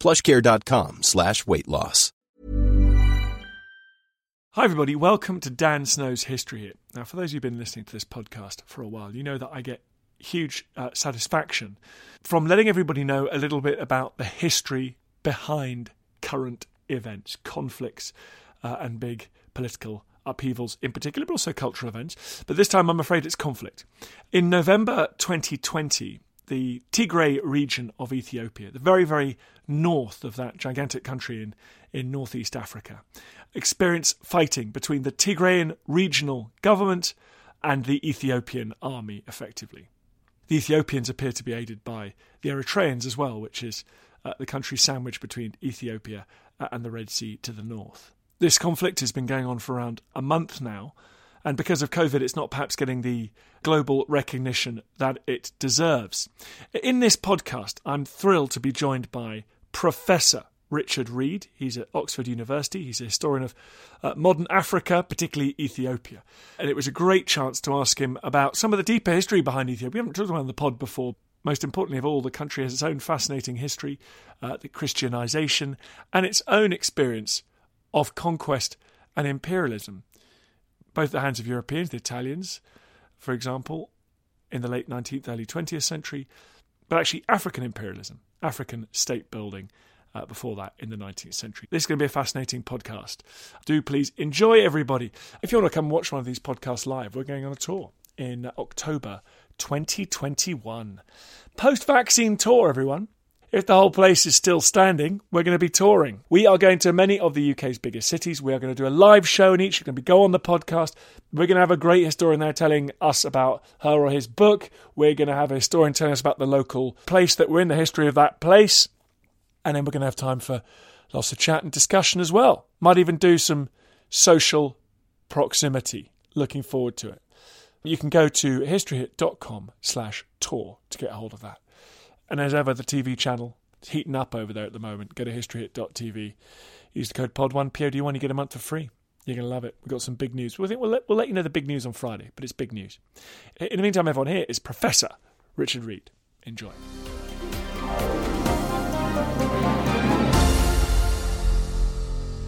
plushcare.com slash weight loss. Hi, everybody. Welcome to Dan Snow's History Hit. Now, for those who've been listening to this podcast for a while, you know that I get huge uh, satisfaction from letting everybody know a little bit about the history behind current events, conflicts, uh, and big political upheavals in particular, but also cultural events. But this time, I'm afraid it's conflict. In November 2020, the Tigray region of Ethiopia, the very, very north of that gigantic country in, in northeast Africa, experience fighting between the Tigrayan regional government and the Ethiopian army, effectively. The Ethiopians appear to be aided by the Eritreans as well, which is uh, the country sandwiched between Ethiopia uh, and the Red Sea to the north. This conflict has been going on for around a month now, and because of COVID, it's not perhaps getting the global recognition that it deserves. In this podcast, I'm thrilled to be joined by Professor Richard Reid. He's at Oxford University. He's a historian of uh, modern Africa, particularly Ethiopia. And it was a great chance to ask him about some of the deeper history behind Ethiopia. We haven't talked about it on the pod before. Most importantly of all, the country has its own fascinating history, uh, the Christianization, and its own experience of conquest and imperialism both the hands of Europeans, the Italians, for example, in the late 19th, early 20th century, but actually African imperialism, African state building uh, before that in the 19th century. This is going to be a fascinating podcast. Do please enjoy, everybody. If you want to come watch one of these podcasts live, we're going on a tour in October 2021. Post vaccine tour, everyone. If the whole place is still standing, we're going to be touring. We are going to many of the UK's biggest cities. We are going to do a live show in each. We're going to be go on the podcast. We're going to have a great historian there telling us about her or his book. We're going to have a historian telling us about the local place that we're in, the history of that place. And then we're going to have time for lots of chat and discussion as well. Might even do some social proximity. Looking forward to it. You can go to historyhit.com slash tour to get a hold of that. And as ever, the TV channel is heating up over there at the moment. Go to historyhit.tv. Use the code POD1, POD1, you get a month for free. You're going to love it. We've got some big news. We'll, we'll, let, we'll let you know the big news on Friday, but it's big news. In the meantime, everyone, here is Professor Richard Reid. Enjoy.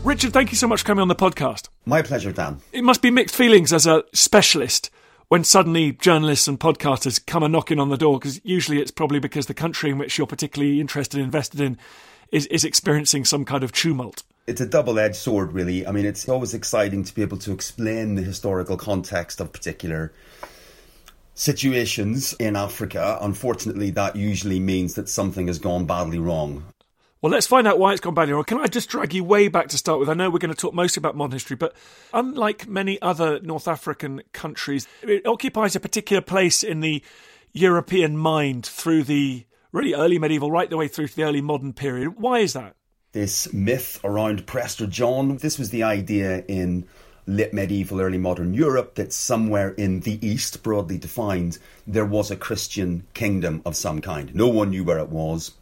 Richard, thank you so much for coming on the podcast. My pleasure, Dan. It must be mixed feelings as a specialist when suddenly journalists and podcasters come a knocking on the door, because usually it's probably because the country in which you're particularly interested and invested in is, is experiencing some kind of tumult. It's a double edged sword, really. I mean, it's always exciting to be able to explain the historical context of particular situations in Africa. Unfortunately, that usually means that something has gone badly wrong. Well, let's find out why it's gone badly wrong. Can I just drag you way back to start with? I know we're going to talk mostly about modern history, but unlike many other North African countries, it occupies a particular place in the European mind through the really early medieval, right the way through to the early modern period. Why is that? This myth around Prester John, this was the idea in late medieval, early modern Europe that somewhere in the east, broadly defined, there was a Christian kingdom of some kind. No one knew where it was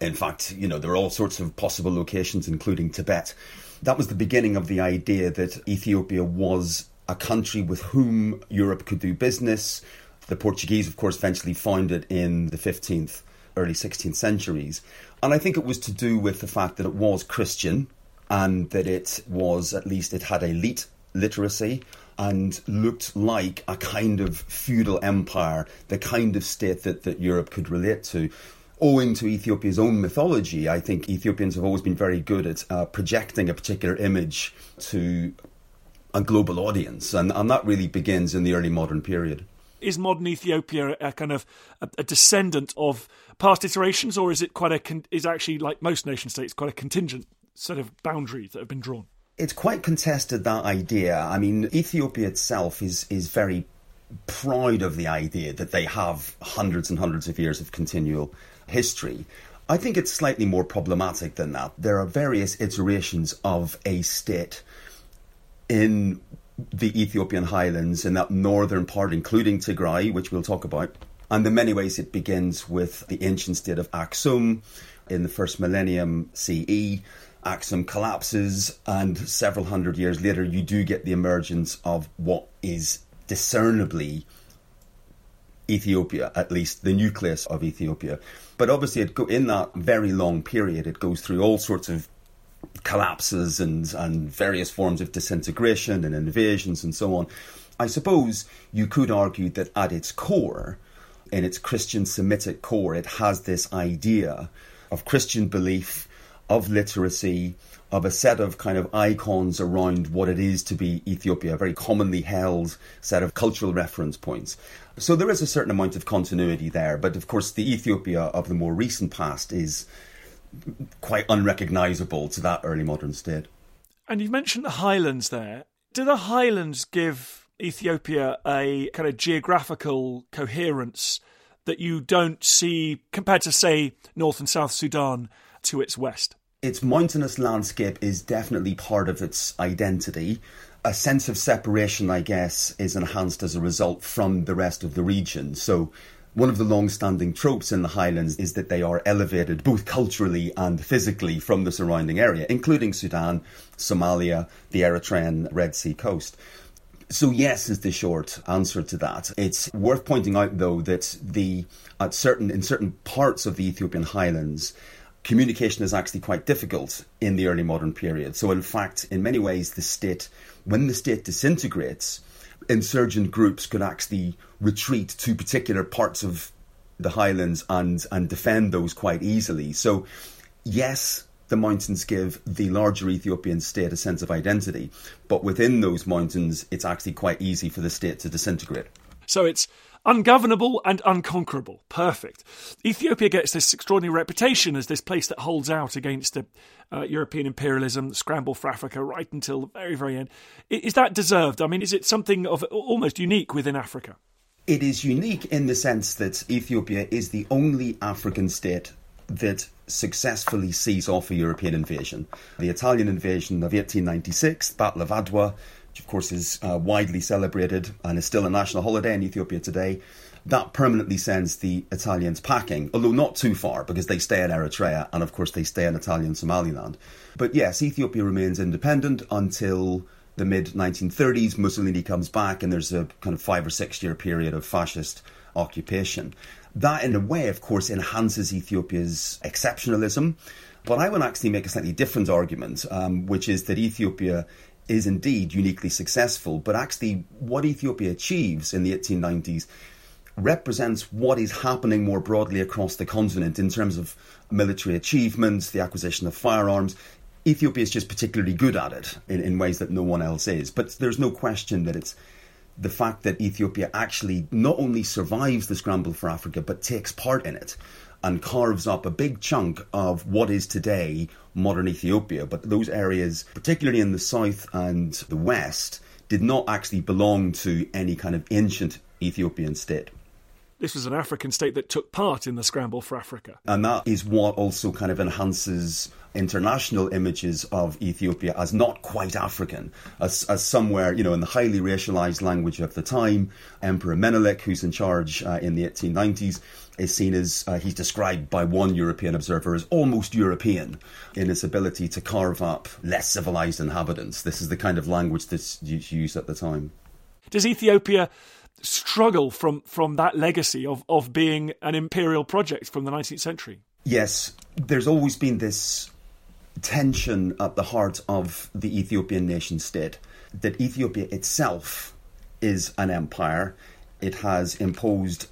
in fact, you know, there are all sorts of possible locations, including Tibet. That was the beginning of the idea that Ethiopia was a country with whom Europe could do business. The Portuguese, of course, eventually found it in the 15th, early 16th centuries. And I think it was to do with the fact that it was Christian and that it was, at least, it had elite literacy and looked like a kind of feudal empire, the kind of state that, that Europe could relate to owing to Ethiopia's own mythology, I think Ethiopians have always been very good at uh, projecting a particular image to a global audience, and, and that really begins in the early modern period. Is modern Ethiopia a kind of a, a descendant of past iterations, or is it quite a is actually like most nation states quite a contingent set of boundaries that have been drawn? It's quite contested that idea. I mean, Ethiopia itself is is very proud of the idea that they have hundreds and hundreds of years of continual history. I think it's slightly more problematic than that. There are various iterations of a state in the Ethiopian highlands, in that northern part, including Tigray, which we'll talk about. And in many ways, it begins with the ancient state of Aksum in the first millennium CE. Aksum collapses, and several hundred years later, you do get the emergence of what is discernibly Ethiopia, at least the nucleus of Ethiopia. But obviously, it go, in that very long period, it goes through all sorts of collapses and, and various forms of disintegration and invasions and so on. I suppose you could argue that at its core, in its Christian Semitic core, it has this idea of Christian belief, of literacy, of a set of kind of icons around what it is to be Ethiopia, a very commonly held set of cultural reference points. So there is a certain amount of continuity there, but of course, the Ethiopia of the more recent past is quite unrecognizable to that early modern state. And you've mentioned the highlands there. Do the highlands give Ethiopia a kind of geographical coherence that you don't see compared to, say, North and South Sudan to its west? Its mountainous landscape is definitely part of its identity. A sense of separation, I guess, is enhanced as a result from the rest of the region. So, one of the long standing tropes in the Highlands is that they are elevated both culturally and physically from the surrounding area, including Sudan, Somalia, the Eritrean Red Sea coast. So yes is the short answer to that. It's worth pointing out though that the at certain in certain parts of the Ethiopian highlands communication is actually quite difficult in the early modern period. So, in fact, in many ways, the state, when the state disintegrates, insurgent groups could actually retreat to particular parts of the highlands and, and defend those quite easily. So, yes, the mountains give the larger Ethiopian state a sense of identity, but within those mountains, it's actually quite easy for the state to disintegrate. So it's ungovernable and unconquerable. Perfect. Ethiopia gets this extraordinary reputation as this place that holds out against the, uh, European imperialism, the scramble for Africa, right until the very, very end. Is that deserved? I mean, is it something of almost unique within Africa? It is unique in the sense that Ethiopia is the only African state that successfully sees off a European invasion. The Italian invasion of 1896, Battle of Adwa, which of course is uh, widely celebrated and is still a national holiday in Ethiopia today, that permanently sends the Italians packing, although not too far because they stay in Eritrea and of course they stay in Italian Somaliland. But yes, Ethiopia remains independent until the mid 1930s. Mussolini comes back and there's a kind of five or six year period of fascist occupation. That, in a way, of course, enhances Ethiopia's exceptionalism. But I would actually make a slightly different argument, um, which is that Ethiopia is indeed uniquely successful, but actually, what Ethiopia achieves in the 1890s represents what is happening more broadly across the continent in terms of military achievements, the acquisition of firearms. Ethiopia is just particularly good at it in, in ways that no one else is. But there's no question that it's the fact that Ethiopia actually not only survives the scramble for Africa, but takes part in it and carves up a big chunk of what is today modern Ethiopia. But those areas, particularly in the south and the west, did not actually belong to any kind of ancient Ethiopian state. This was an African state that took part in the scramble for Africa. And that is what also kind of enhances international images of Ethiopia as not quite African, as, as somewhere, you know, in the highly racialized language of the time. Emperor Menelik, who's in charge uh, in the 1890s, is seen as, uh, he's described by one European observer as almost European in his ability to carve up less civilized inhabitants. This is the kind of language that's used at the time. Does Ethiopia struggle from from that legacy of of being an imperial project from the 19th century. Yes, there's always been this tension at the heart of the Ethiopian nation state that Ethiopia itself is an empire. It has imposed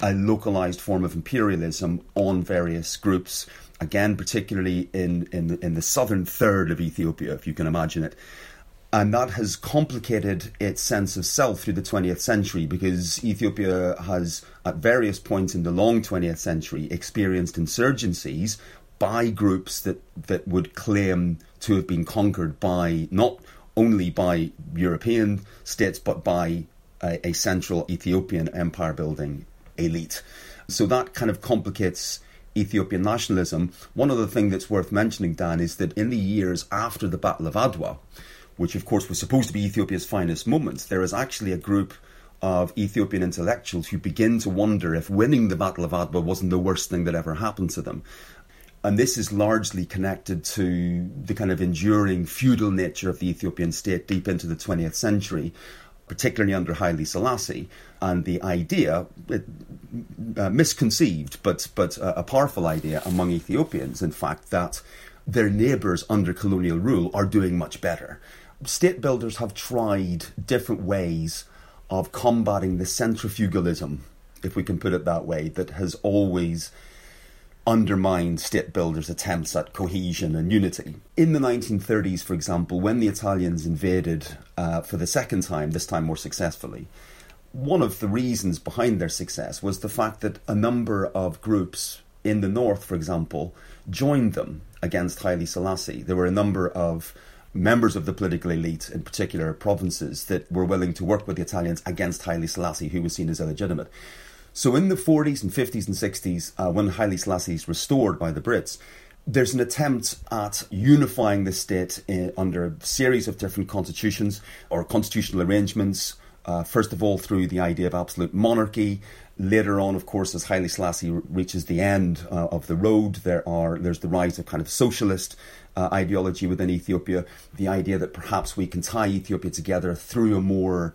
a localized form of imperialism on various groups. Again, particularly in, in, the, in the southern third of Ethiopia, if you can imagine it. And that has complicated its sense of self through the 20th century because Ethiopia has, at various points in the long 20th century, experienced insurgencies by groups that, that would claim to have been conquered by not only by European states but by a, a central Ethiopian empire building elite. So that kind of complicates Ethiopian nationalism. One other thing that's worth mentioning, Dan, is that in the years after the Battle of Adwa, which of course was supposed to be Ethiopia's finest moment, there is actually a group of Ethiopian intellectuals who begin to wonder if winning the Battle of Adwa wasn't the worst thing that ever happened to them. And this is largely connected to the kind of enduring feudal nature of the Ethiopian state deep into the 20th century, particularly under Haile Selassie, and the idea, uh, misconceived, but, but uh, a powerful idea among Ethiopians, in fact, that their neighbours under colonial rule are doing much better. State builders have tried different ways of combating the centrifugalism, if we can put it that way, that has always undermined state builders' attempts at cohesion and unity. In the 1930s, for example, when the Italians invaded uh, for the second time, this time more successfully, one of the reasons behind their success was the fact that a number of groups in the north, for example, joined them against Haile Selassie. There were a number of members of the political elite, in particular provinces, that were willing to work with the Italians against Haile Selassie, who was seen as illegitimate. So in the 40s and 50s and 60s, uh, when Haile Selassie is restored by the Brits, there's an attempt at unifying the state in, under a series of different constitutions or constitutional arrangements. Uh, first of all, through the idea of absolute monarchy. Later on, of course, as Haile Selassie reaches the end uh, of the road, there are there's the rise of kind of socialist uh, ideology within Ethiopia. The idea that perhaps we can tie Ethiopia together through a more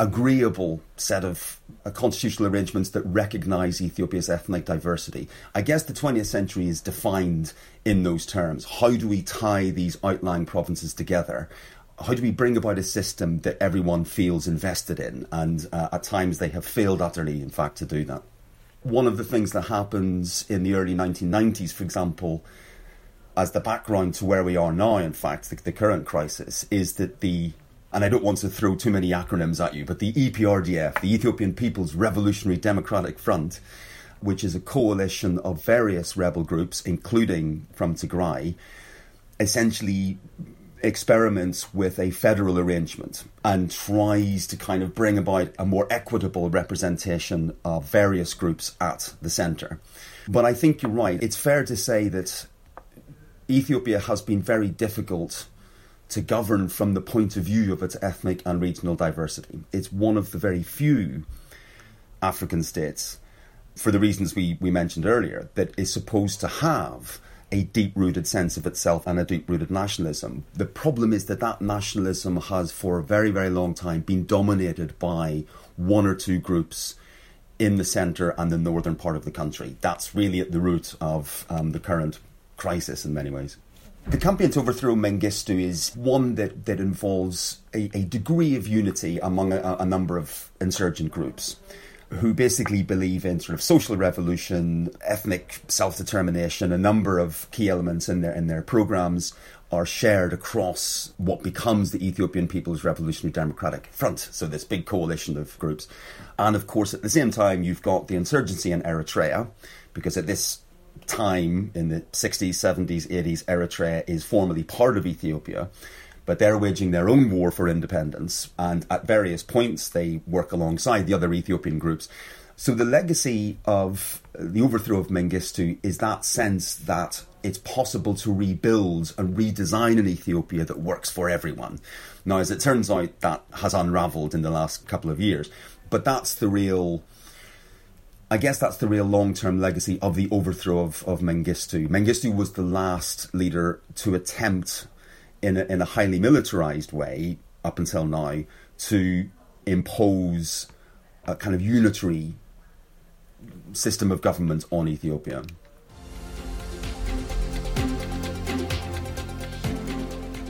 agreeable set of uh, constitutional arrangements that recognize Ethiopia's ethnic diversity. I guess the 20th century is defined in those terms. How do we tie these outlying provinces together? How do we bring about a system that everyone feels invested in? And uh, at times they have failed utterly, in fact, to do that. One of the things that happens in the early 1990s, for example, as the background to where we are now, in fact, the, the current crisis, is that the and I don't want to throw too many acronyms at you, but the EPRDF, the Ethiopian People's Revolutionary Democratic Front, which is a coalition of various rebel groups, including from Tigray, essentially experiments with a federal arrangement and tries to kind of bring about a more equitable representation of various groups at the centre. But I think you're right. It's fair to say that Ethiopia has been very difficult to govern from the point of view of its ethnic and regional diversity. It's one of the very few African states, for the reasons we, we mentioned earlier, that is supposed to have a deep rooted sense of itself and a deep rooted nationalism. The problem is that that nationalism has, for a very, very long time, been dominated by one or two groups in the centre and the northern part of the country. That's really at the root of um, the current crisis in many ways. The campaign to overthrow Mengistu is one that, that involves a, a degree of unity among a, a number of insurgent groups who basically believe in sort of social revolution, ethnic self determination. A number of key elements in their in their programs are shared across what becomes the Ethiopian People's Revolutionary Democratic Front. So this big coalition of groups, and of course at the same time you've got the insurgency in Eritrea, because at this time in the 60s, 70s, 80s, Eritrea is formally part of Ethiopia, but they're waging their own war for independence, and at various points they work alongside the other Ethiopian groups. So the legacy of the overthrow of Mengistu is that sense that it's possible to rebuild and redesign an Ethiopia that works for everyone. Now, as it turns out, that has unravelled in the last couple of years, but that's the real I guess that's the real long term legacy of the overthrow of, of Mengistu. Mengistu was the last leader to attempt, in a, in a highly militarized way, up until now, to impose a kind of unitary system of government on Ethiopia.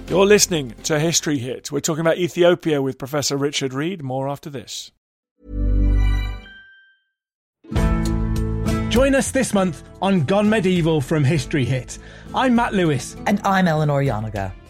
You're listening to History Hit. We're talking about Ethiopia with Professor Richard Reid. More after this. Join us this month on Gone Medieval from History Hit. I'm Matt Lewis. And I'm Eleanor Janega.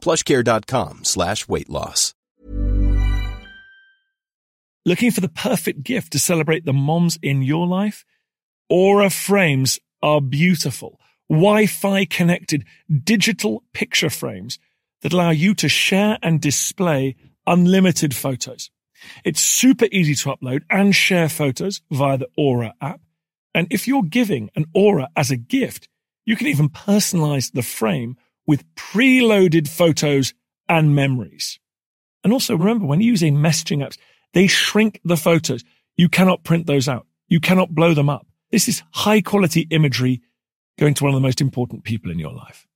plushcare.com slash weight loss. Looking for the perfect gift to celebrate the moms in your life? Aura frames are beautiful, Wi-Fi connected digital picture frames that allow you to share and display unlimited photos. It's super easy to upload and share photos via the Aura app. And if you're giving an Aura as a gift, you can even personalize the frame with preloaded photos and memories. And also remember, when you use using messaging apps, they shrink the photos. You cannot print those out. You cannot blow them up. This is high quality imagery going to one of the most important people in your life.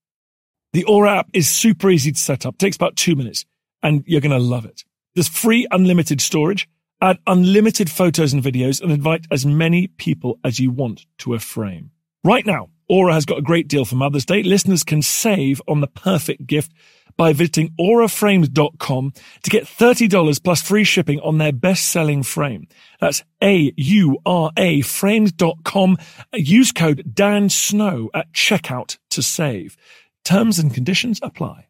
The Aura app is super easy to set up. It takes about two minutes and you're going to love it. There's free unlimited storage, add unlimited photos and videos and invite as many people as you want to a frame. Right now, Aura has got a great deal for Mother's Day. Listeners can save on the perfect gift by visiting auraframes.com to get $30 plus free shipping on their best-selling frame. That's A-U-R-A frames.com. Use code Dan Snow at checkout to save. Terms and conditions apply.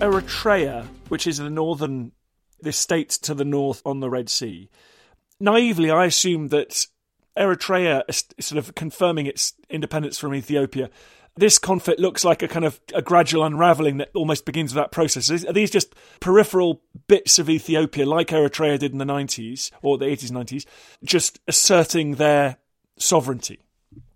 Eritrea, which is the northern, the state to the north on the Red Sea. Naively, I assumed that Eritrea is sort of confirming its independence from Ethiopia. This conflict looks like a kind of a gradual unraveling that almost begins with that process. Are these just peripheral bits of Ethiopia, like Eritrea did in the 90s or the 80s, 90s, just asserting their sovereignty?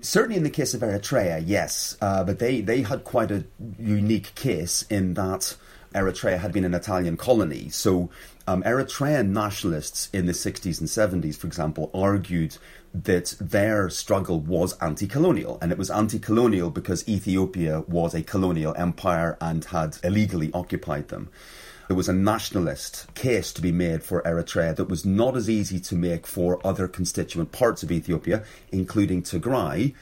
Certainly in the case of Eritrea, yes. Uh, but they, they had quite a unique case in that Eritrea had been an Italian colony. So um, Eritrean nationalists in the 60s and 70s, for example, argued that their struggle was anti colonial. And it was anti colonial because Ethiopia was a colonial empire and had illegally occupied them. There was a nationalist case to be made for Eritrea that was not as easy to make for other constituent parts of Ethiopia, including Tigray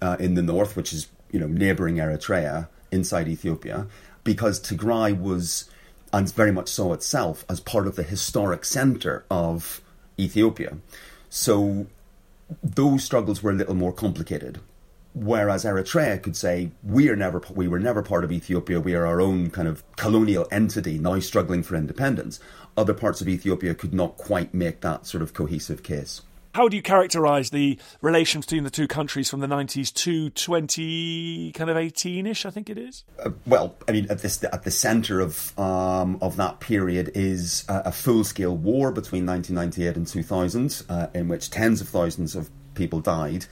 uh, in the north, which is you know neighbouring Eritrea inside Ethiopia, because Tigray was, and very much so itself, as part of the historic centre of Ethiopia. So those struggles were a little more complicated. Whereas Eritrea could say, we are never, we were never part of Ethiopia. We are our own kind of colonial entity now struggling for independence. Other parts of Ethiopia could not quite make that sort of cohesive case. How do you characterise the relations between the two countries from the 90s to 20, kind of 18-ish, I think it is? Uh, well, I mean, at, this, at the centre of, um, of that period is a, a full-scale war between 1998 and 2000, uh, in which tens of thousands of people died.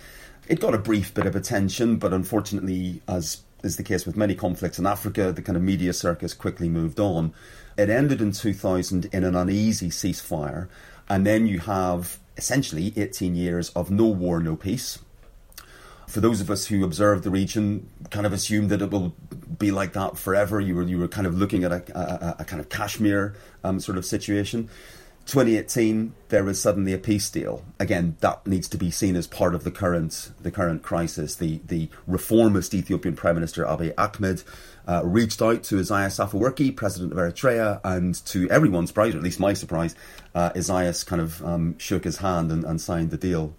It got a brief bit of attention, but unfortunately, as is the case with many conflicts in Africa, the kind of media circus quickly moved on. It ended in 2000 in an uneasy ceasefire, and then you have essentially 18 years of no war, no peace. For those of us who observe the region, kind of assume that it will be like that forever. You were you were kind of looking at a, a, a kind of Kashmir um, sort of situation. 2018, there was suddenly a peace deal. Again, that needs to be seen as part of the current the current crisis. The the reformist Ethiopian Prime Minister Abiy Ahmed uh, reached out to Isaias Afwerki, president of Eritrea, and to everyone's surprise, or at least my surprise, uh, Isaias kind of um, shook his hand and, and, signed the deal.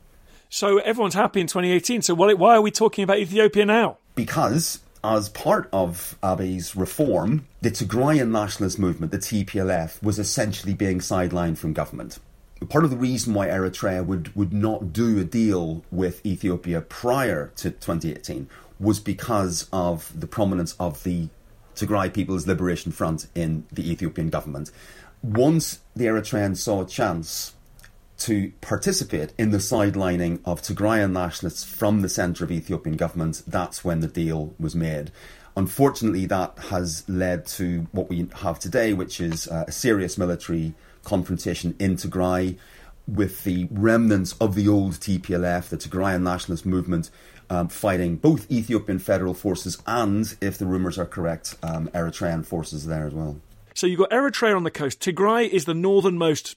So everyone's happy in 2018. So why are we talking about Ethiopia now? Because as part of Abiy's reform, the Tigrayan nationalist movement, the TPLF, was essentially being sidelined from government. part of the reason why Eritrea would, would not do a deal with Ethiopia prior to 2018 was because of the prominence of the Tigray People's Liberation Front in the Ethiopian government. Once the Eritreans saw a chance to participate in the sidelining of Tigrayan nationalists from the centre of Ethiopian government, that's when the deal was made. Unfortunately, that has led to what we have today, which is uh, a serious military confrontation in Tigray with the remnants of the old TPLF, the Tigrayan nationalist movement, um, fighting both Ethiopian federal forces and, if the rumours are correct, um, Eritrean forces there as well. So you've got Eritrea on the coast. Tigray is the northernmost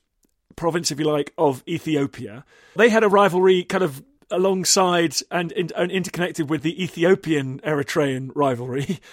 province, if you like, of Ethiopia. They had a rivalry kind of alongside and, and interconnected with the Ethiopian Eritrean rivalry.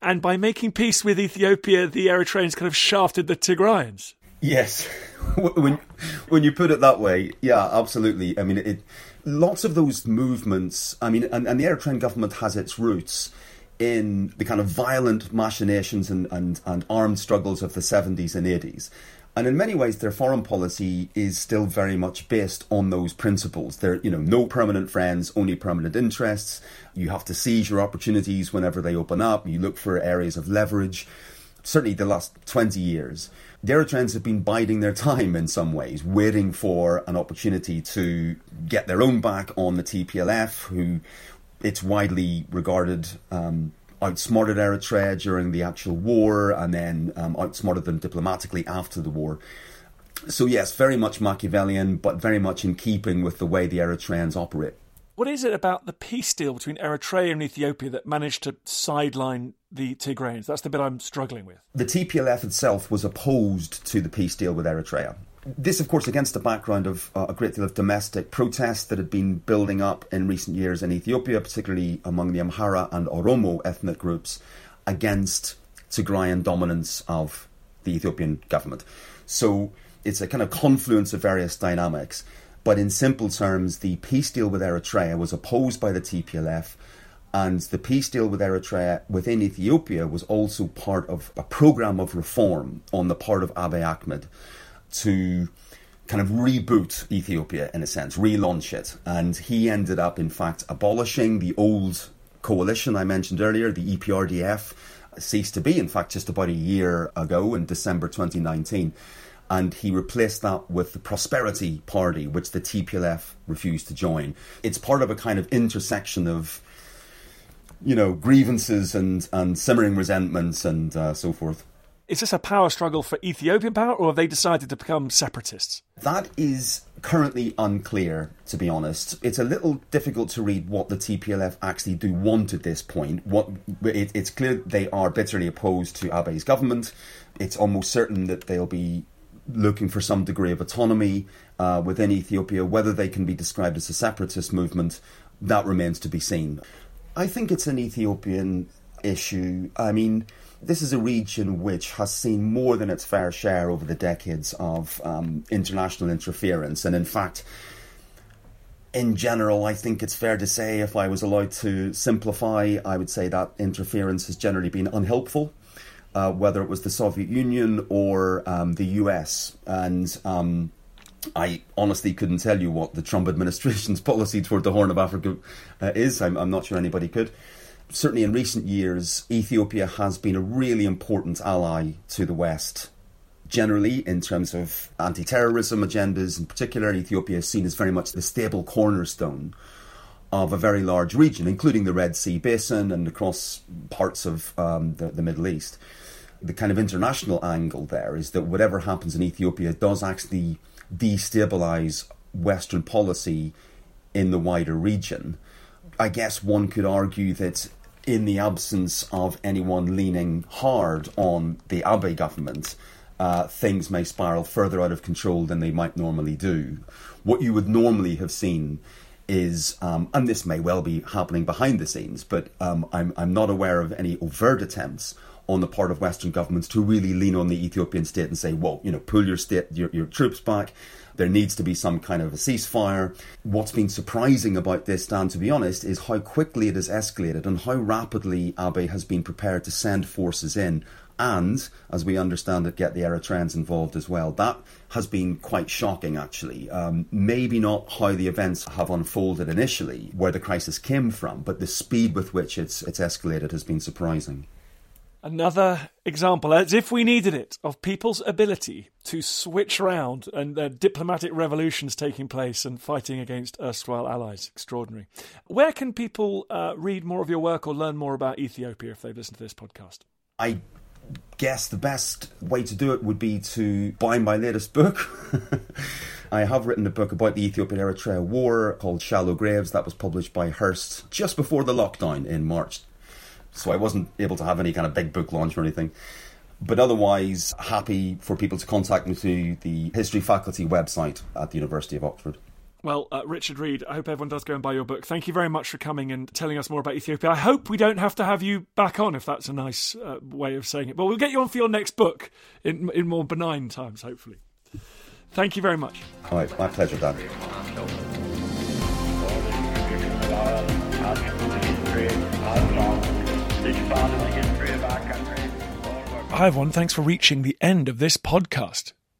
And by making peace with Ethiopia, the Eritreans kind of shafted the Tigrayans. Yes, when when you put it that way, yeah, absolutely. I mean, it lots of those movements. I mean, and, and the Eritrean government has its roots in the kind of violent machinations and, and, and armed struggles of the 70s and 80s. And in many ways, their foreign policy is still very much based on those principles. There, you know, no permanent friends, only permanent interests. You have to seize your opportunities whenever they open up. You look for areas of leverage. Certainly, the last twenty years, Eritreans have been biding their time in some ways, waiting for an opportunity to get their own back on the TPLF, who it's widely regarded um, outsmarted Eritrea during the actual war and then um, outsmarted them diplomatically after the war. So, yes, very much Machiavellian, but very much in keeping with the way the Eritreans operate. What is it about the peace deal between Eritrea and Ethiopia that managed to sideline the Tigrayans? That's the bit I'm struggling with. The TPLF itself was opposed to the peace deal with Eritrea. This, of course, against the background of uh, a great deal of domestic protest that had been building up in recent years in Ethiopia, particularly among the Amhara and Oromo ethnic groups, against Tigrayan dominance of the Ethiopian government. So it's a kind of confluence of various dynamics. But in simple terms, the peace deal with Eritrea was opposed by the TPLF, and the peace deal with Eritrea within Ethiopia was also part of a program of reform on the part of Abiy Ahmed to kind of reboot Ethiopia in a sense, relaunch it. And he ended up, in fact, abolishing the old coalition I mentioned earlier, the EPRDF, ceased to be, in fact, just about a year ago in December 2019. And he replaced that with the Prosperity Party, which the TPLF refused to join. It's part of a kind of intersection of, you know, grievances and, and simmering resentments and uh, so forth. Is this a power struggle for Ethiopian power, or have they decided to become separatists? That is currently unclear, to be honest. It's a little difficult to read what the TPLF actually do want at this point. What it, it's clear they are bitterly opposed to Abiy's government. It's almost certain that they'll be looking for some degree of autonomy uh, within Ethiopia. Whether they can be described as a separatist movement, that remains to be seen. I think it's an Ethiopian issue. I mean this is a region which has seen more than its fair share over the decades of um, international interference. And in fact, in general, I think it's fair to say, if I was allowed to simplify, I would say that interference has generally been unhelpful, uh, whether it was the Soviet Union or um, the US. And um, I honestly couldn't tell you what the Trump administration's policy toward the Horn of Africa uh, is. I'm, I'm not sure anybody could certainly in recent years, Ethiopia has been a really important ally to the West. Generally, in terms of anti terrorism agendas, in particular, Ethiopia is seen as very much the stable cornerstone of a very large region, including the Red Sea Basin and across parts of um, the, the Middle East. The kind of international angle there is that whatever happens in Ethiopia does actually destabilize Western policy in the wider region. I guess one could argue that in the absence of anyone leaning hard on the Abiy government, uh, things may spiral further out of control than they might normally do. What you would normally have seen is, um, and this may well be happening behind the scenes, but um, I'm, I'm not aware of any overt attempts on the part of Western governments to really lean on the Ethiopian state and say, well, you know, pull your state, your, your troops back, there needs to be some kind of a ceasefire. What's been surprising about this, Dan, to be honest, is how quickly it has escalated and how rapidly Abiy has been prepared to send forces in and, as we understand it, get the Eritreans involved as well. That has been quite shocking, actually. Um, maybe not how the events have unfolded initially, where the crisis came from, but the speed with which it's, it's escalated has been surprising. Another example, as if we needed it, of people's ability to switch around and uh, diplomatic revolutions taking place and fighting against erstwhile allies. Extraordinary. Where can people uh, read more of your work or learn more about Ethiopia if they've listened to this podcast? I guess the best way to do it would be to buy my latest book. I have written a book about the Ethiopian Eritrea War called Shallow Graves that was published by Hurst just before the lockdown in March so I wasn't able to have any kind of big book launch or anything. But otherwise, happy for people to contact me through the history faculty website at the University of Oxford. Well, uh, Richard Reid, I hope everyone does go and buy your book. Thank you very much for coming and telling us more about Ethiopia. I hope we don't have to have you back on, if that's a nice uh, way of saying it. But we'll get you on for your next book in, in more benign times, hopefully. Thank you very much. All right, my pleasure, Dan. Hi, everyone. Thanks for reaching the end of this podcast.